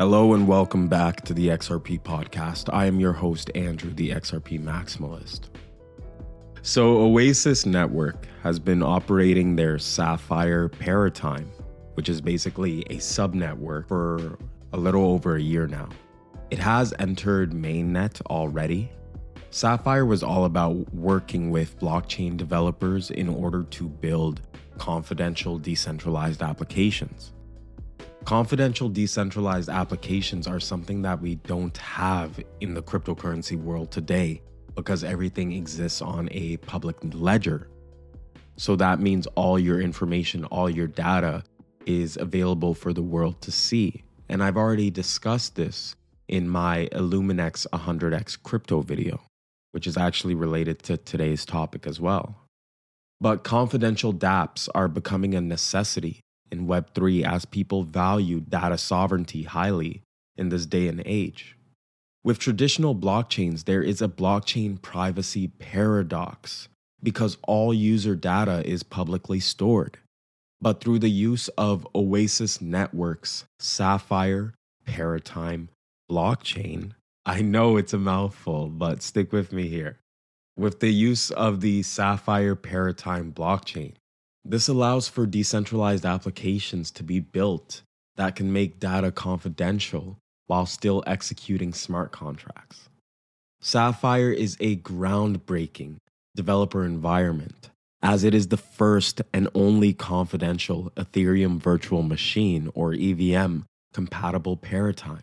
Hello and welcome back to the XRP podcast. I am your host, Andrew, the XRP Maximalist. So, Oasis Network has been operating their Sapphire Paratime, which is basically a subnetwork, for a little over a year now. It has entered mainnet already. Sapphire was all about working with blockchain developers in order to build confidential decentralized applications. Confidential decentralized applications are something that we don't have in the cryptocurrency world today because everything exists on a public ledger. So that means all your information, all your data is available for the world to see. And I've already discussed this in my Illuminex 100x crypto video, which is actually related to today's topic as well. But confidential dApps are becoming a necessity in Web3 as people value data sovereignty highly in this day and age. With traditional blockchains, there is a blockchain privacy paradox because all user data is publicly stored. But through the use of Oasis Networks, Sapphire, Paratime, blockchain, I know it's a mouthful, but stick with me here. With the use of the Sapphire Paratime blockchain, this allows for decentralized applications to be built that can make data confidential while still executing smart contracts. Sapphire is a groundbreaking developer environment, as it is the first and only confidential Ethereum virtual machine or EVM compatible paratime.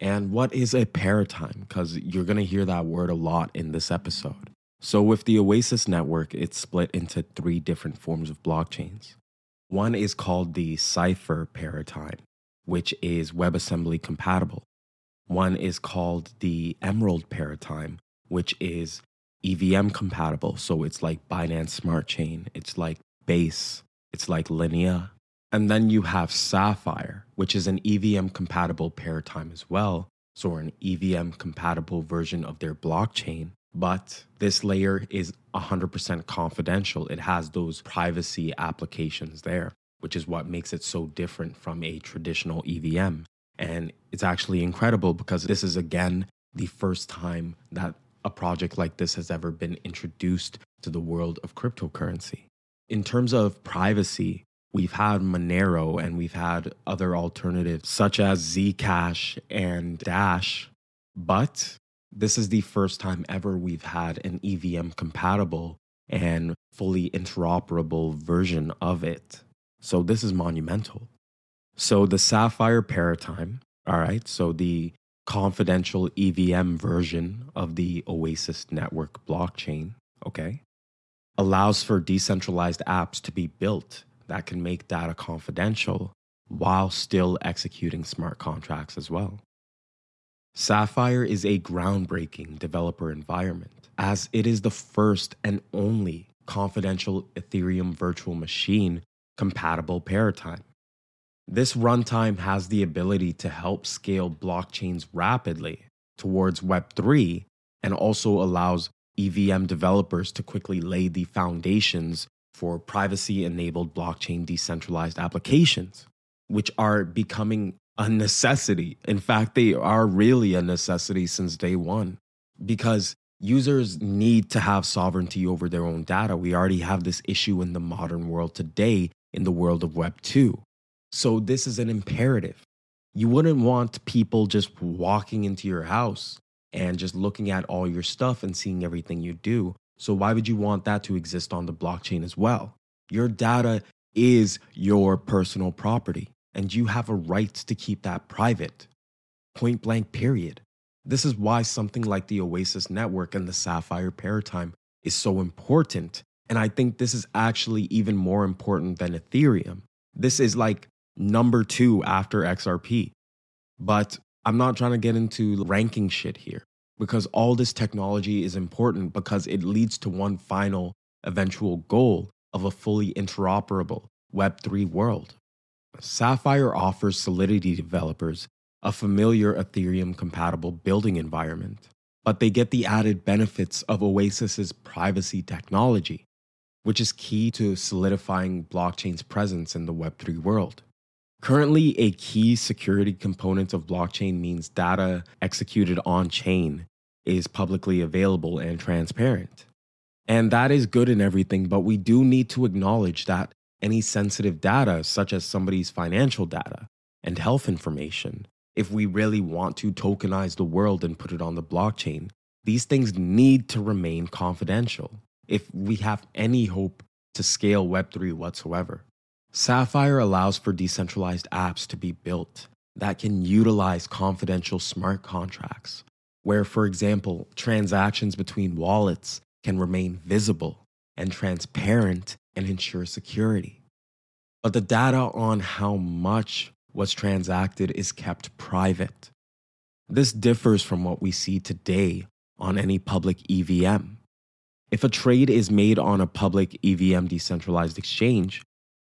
And what is a paratime? Because you're going to hear that word a lot in this episode. So, with the Oasis network, it's split into three different forms of blockchains. One is called the Cipher paratime, which is WebAssembly compatible. One is called the Emerald paratime, which is EVM compatible. So, it's like Binance Smart Chain, it's like Base, it's like Linea. And then you have Sapphire, which is an EVM compatible paratime as well. So, an EVM compatible version of their blockchain but this layer is 100% confidential. It has those privacy applications there, which is what makes it so different from a traditional EVM. And it's actually incredible because this is again the first time that a project like this has ever been introduced to the world of cryptocurrency. In terms of privacy, we've had Monero and we've had other alternatives such as Zcash and Dash, but this is the first time ever we've had an EVM compatible and fully interoperable version of it. So this is monumental. So the Sapphire Paratime, all right, so the confidential EVM version of the Oasis Network blockchain, okay, allows for decentralized apps to be built that can make data confidential while still executing smart contracts as well. Sapphire is a groundbreaking developer environment, as it is the first and only confidential Ethereum virtual machine compatible paratime. This runtime has the ability to help scale blockchains rapidly towards Web3 and also allows EVM developers to quickly lay the foundations for privacy enabled blockchain decentralized applications, which are becoming a necessity. In fact, they are really a necessity since day one because users need to have sovereignty over their own data. We already have this issue in the modern world today, in the world of Web 2. So, this is an imperative. You wouldn't want people just walking into your house and just looking at all your stuff and seeing everything you do. So, why would you want that to exist on the blockchain as well? Your data is your personal property and you have a right to keep that private. Point blank, period. This is why something like the Oasis Network and the Sapphire Paratime is so important. And I think this is actually even more important than Ethereum. This is like number two after XRP. But I'm not trying to get into ranking shit here because all this technology is important because it leads to one final eventual goal of a fully interoperable Web3 world. Sapphire offers Solidity developers a familiar Ethereum compatible building environment, but they get the added benefits of Oasis's privacy technology, which is key to solidifying blockchain's presence in the Web3 world. Currently, a key security component of blockchain means data executed on chain is publicly available and transparent. And that is good and everything, but we do need to acknowledge that any sensitive data, such as somebody's financial data and health information, if we really want to tokenize the world and put it on the blockchain, these things need to remain confidential if we have any hope to scale Web3 whatsoever. Sapphire allows for decentralized apps to be built that can utilize confidential smart contracts, where, for example, transactions between wallets can remain visible and transparent and ensure security. But the data on how much was transacted is kept private. This differs from what we see today on any public EVM. If a trade is made on a public EVM decentralized exchange,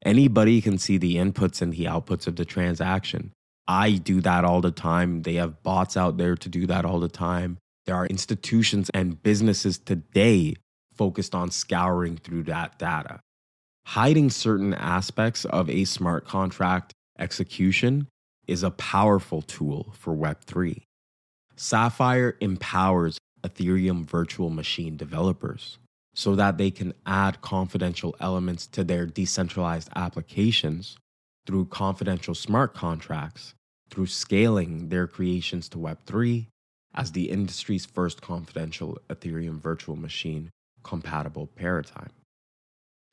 anybody can see the inputs and the outputs of the transaction. I do that all the time. They have bots out there to do that all the time. There are institutions and businesses today focused on scouring through that data. Hiding certain aspects of a smart contract execution is a powerful tool for Web3. Sapphire empowers Ethereum virtual machine developers so that they can add confidential elements to their decentralized applications through confidential smart contracts, through scaling their creations to Web3 as the industry's first confidential Ethereum virtual machine compatible paratime.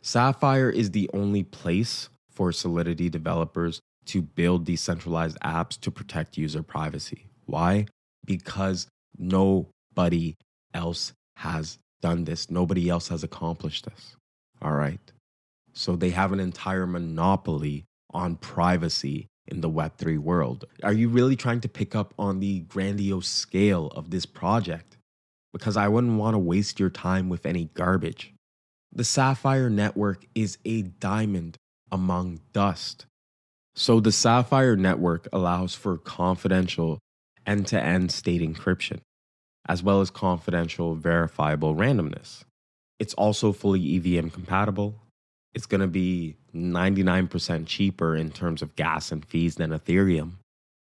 Sapphire is the only place for Solidity developers to build decentralized apps to protect user privacy. Why? Because nobody else has done this. Nobody else has accomplished this. All right. So they have an entire monopoly on privacy in the Web3 world. Are you really trying to pick up on the grandiose scale of this project? Because I wouldn't want to waste your time with any garbage. The Sapphire network is a diamond among dust. So the Sapphire network allows for confidential end to end state encryption, as well as confidential verifiable randomness. It's also fully EVM compatible. It's going to be 99% cheaper in terms of gas and fees than Ethereum.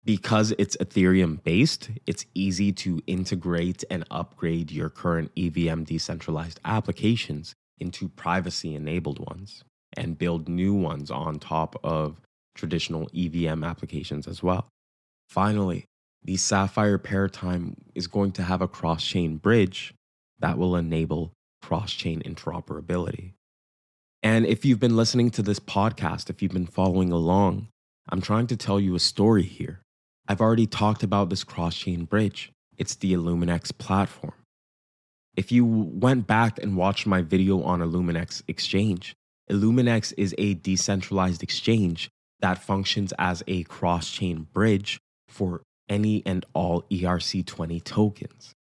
Because it's Ethereum based, it's easy to integrate and upgrade your current EVM decentralized applications into privacy enabled ones and build new ones on top of traditional EVM applications as well. Finally, the Sapphire Paratime is going to have a cross chain bridge that will enable cross chain interoperability. And if you've been listening to this podcast, if you've been following along, I'm trying to tell you a story here. I've already talked about this cross chain bridge. It's the Illuminex platform. If you went back and watched my video on Illuminex Exchange, Illuminex is a decentralized exchange that functions as a cross chain bridge for any and all ERC20 tokens.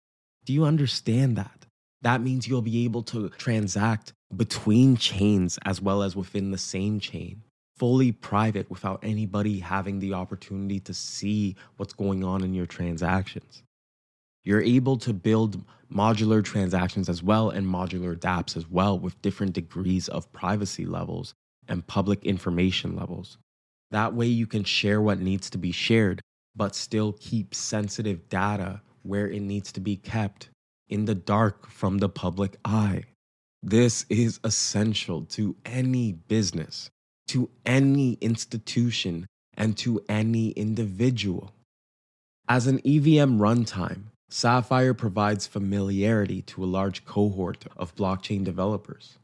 Do you understand that? That means you'll be able to transact between chains as well as within the same chain, fully private without anybody having the opportunity to see what's going on in your transactions. You're able to build modular transactions as well and modular dApps as well with different degrees of privacy levels and public information levels. That way, you can share what needs to be shared, but still keep sensitive data where it needs to be kept in the dark from the public eye. This is essential to any business, to any institution, and to any individual. As an EVM runtime, Sapphire provides familiarity to a large cohort of blockchain developers.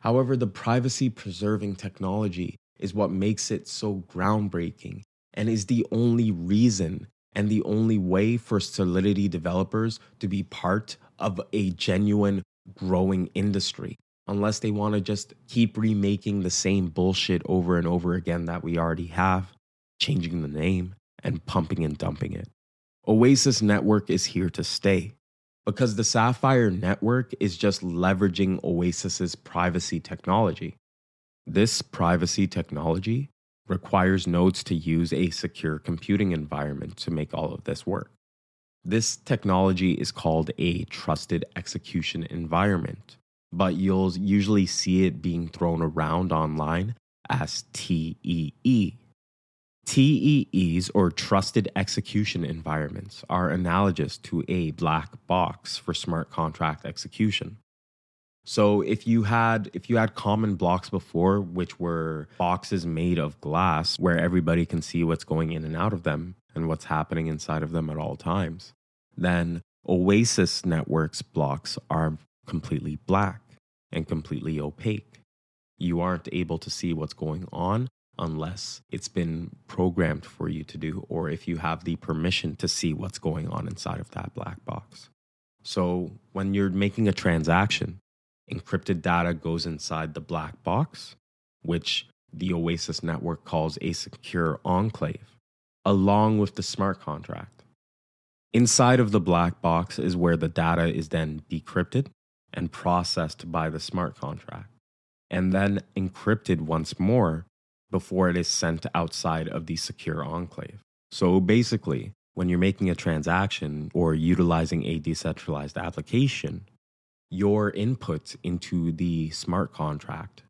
However, the privacy preserving technology is what makes it so groundbreaking and is the only reason and the only way for Solidity developers to be part of a genuine growing industry, unless they want to just keep remaking the same bullshit over and over again that we already have, changing the name and pumping and dumping it. Oasis Network is here to stay because the Sapphire Network is just leveraging Oasis's privacy technology. This privacy technology requires nodes to use a secure computing environment to make all of this work. This technology is called a trusted execution environment, but you'll usually see it being thrown around online as TEE. TEEs, or Trusted Execution Environments, are analogous to a black box for smart contract execution. So if you had if you had common blocks before which were boxes made of glass where everybody can see what's going in and out of them and what's happening inside of them at all times, then Oasis networks blocks are completely black and completely opaque. You aren't able to see what's going on unless it's been programmed for you to do, or if you have the permission to see what's going on inside of that black box. So when you're making a transaction, encrypted data goes inside the black box, which the Oasis network calls a secure enclave, along with the smart contract. Inside of the black box is where the data is then decrypted and processed by the smart contract, and then encrypted once more before it is sent outside of the secure enclave. So basically, when you're making a transaction or utilizing a decentralized application, your input into the smart contract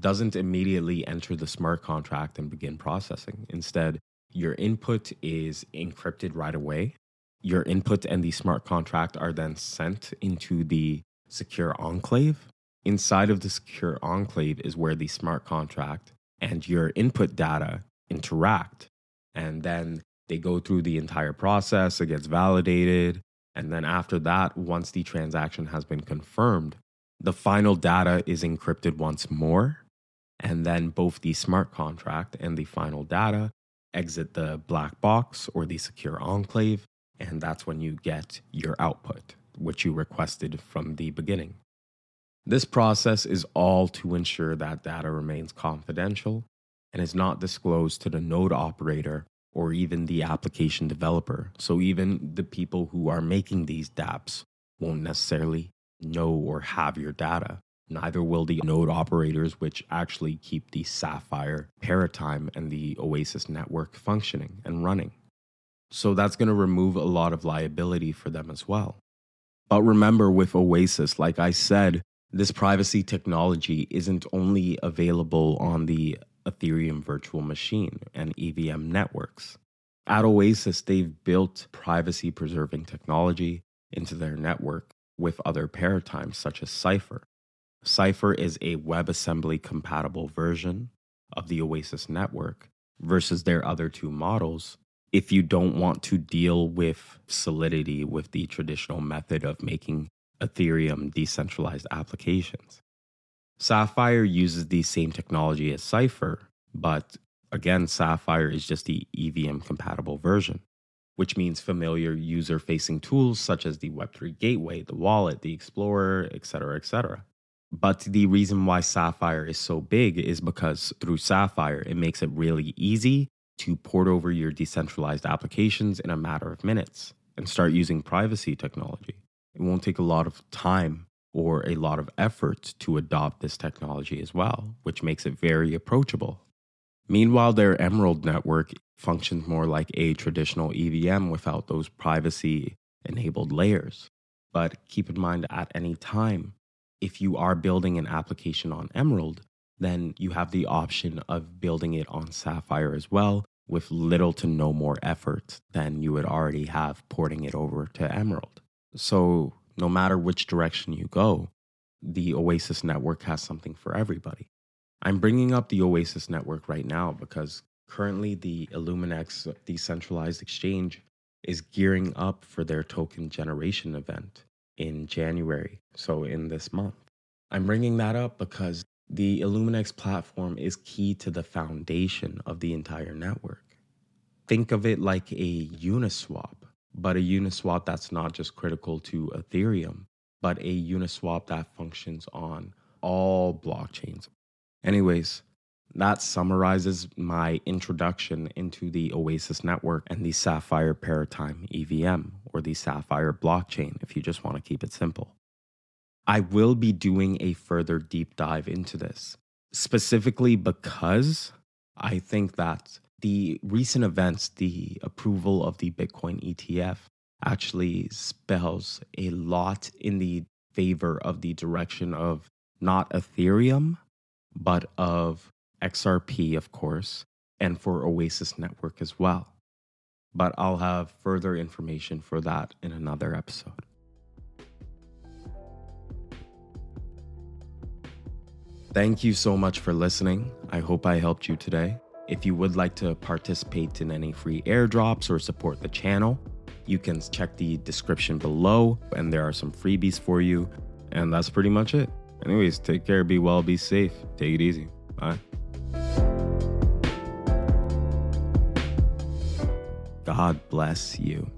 doesn't immediately enter the smart contract and begin processing. Instead, your input is encrypted right away. Your input and the smart contract are then sent into the secure enclave. Inside of the secure enclave is where the smart contract and your input data interact. And then they go through the entire process, it gets validated. And then after that, once the transaction has been confirmed, the final data is encrypted once more. And then both the smart contract and the final data exit the black box or the secure enclave. And that's when you get your output, which you requested from the beginning. This process is all to ensure that data remains confidential and is not disclosed to the node operator or even the application developer. So even the people who are making these dApps won't necessarily know or have your data. Neither will the node operators, which actually keep the Sapphire paratime and the Oasis network functioning and running. So that's going to remove a lot of liability for them as well. But remember, with Oasis, like I said, this privacy technology isn't only available on the Ethereum virtual machine and EVM networks. At Oasis, they've built privacy preserving technology into their network with other paratimes such as Cipher. Cipher is a WebAssembly compatible version of the Oasis network versus their other two models. If you don't want to deal with Solidity with the traditional method of making Ethereum decentralized applications. Sapphire uses the same technology as Cipher, but again, Sapphire is just the EVM compatible version, which means familiar user facing tools such as the Web3 gateway, the wallet, the Explorer, etc., etc. But the reason why Sapphire is so big is because through Sapphire, it makes it really easy to port over your decentralized applications in a matter of minutes and start using privacy technology. It won't take a lot of time or a lot of effort to adopt this technology as well, which makes it very approachable. Meanwhile, their Emerald network functions more like a traditional EVM without those privacy enabled layers. But keep in mind at any time, if you are building an application on Emerald, then you have the option of building it on Sapphire as well with little to no more effort than you would already have porting it over to Emerald. So, no matter which direction you go, the Oasis network has something for everybody. I'm bringing up the Oasis network right now because currently the Illuminex decentralized exchange is gearing up for their token generation event in January, so in this month. I'm bringing that up because the Illuminex platform is key to the foundation of the entire network. Think of it like a Uniswap but a Uniswap that's not just critical to Ethereum, but a Uniswap that functions on all blockchains. Anyways, that summarizes my introduction into the Oasis network and the Sapphire Paratime EVM or the Sapphire blockchain if you just want to keep it simple. I will be doing a further deep dive into this, specifically because I think that the recent events, the approval of the Bitcoin ETF, actually spells a lot in the favor of the direction of not Ethereum, but of XRP, of course, and for Oasis Network as well. But I'll have further information for that in another episode. Thank you so much for listening. I hope I helped you today. If you would like to participate in any free airdrops or support the channel, you can check the description below, and there are some freebies for you. And that's pretty much it. Anyways, take care, be well, be safe. Take it easy. Bye. God bless you.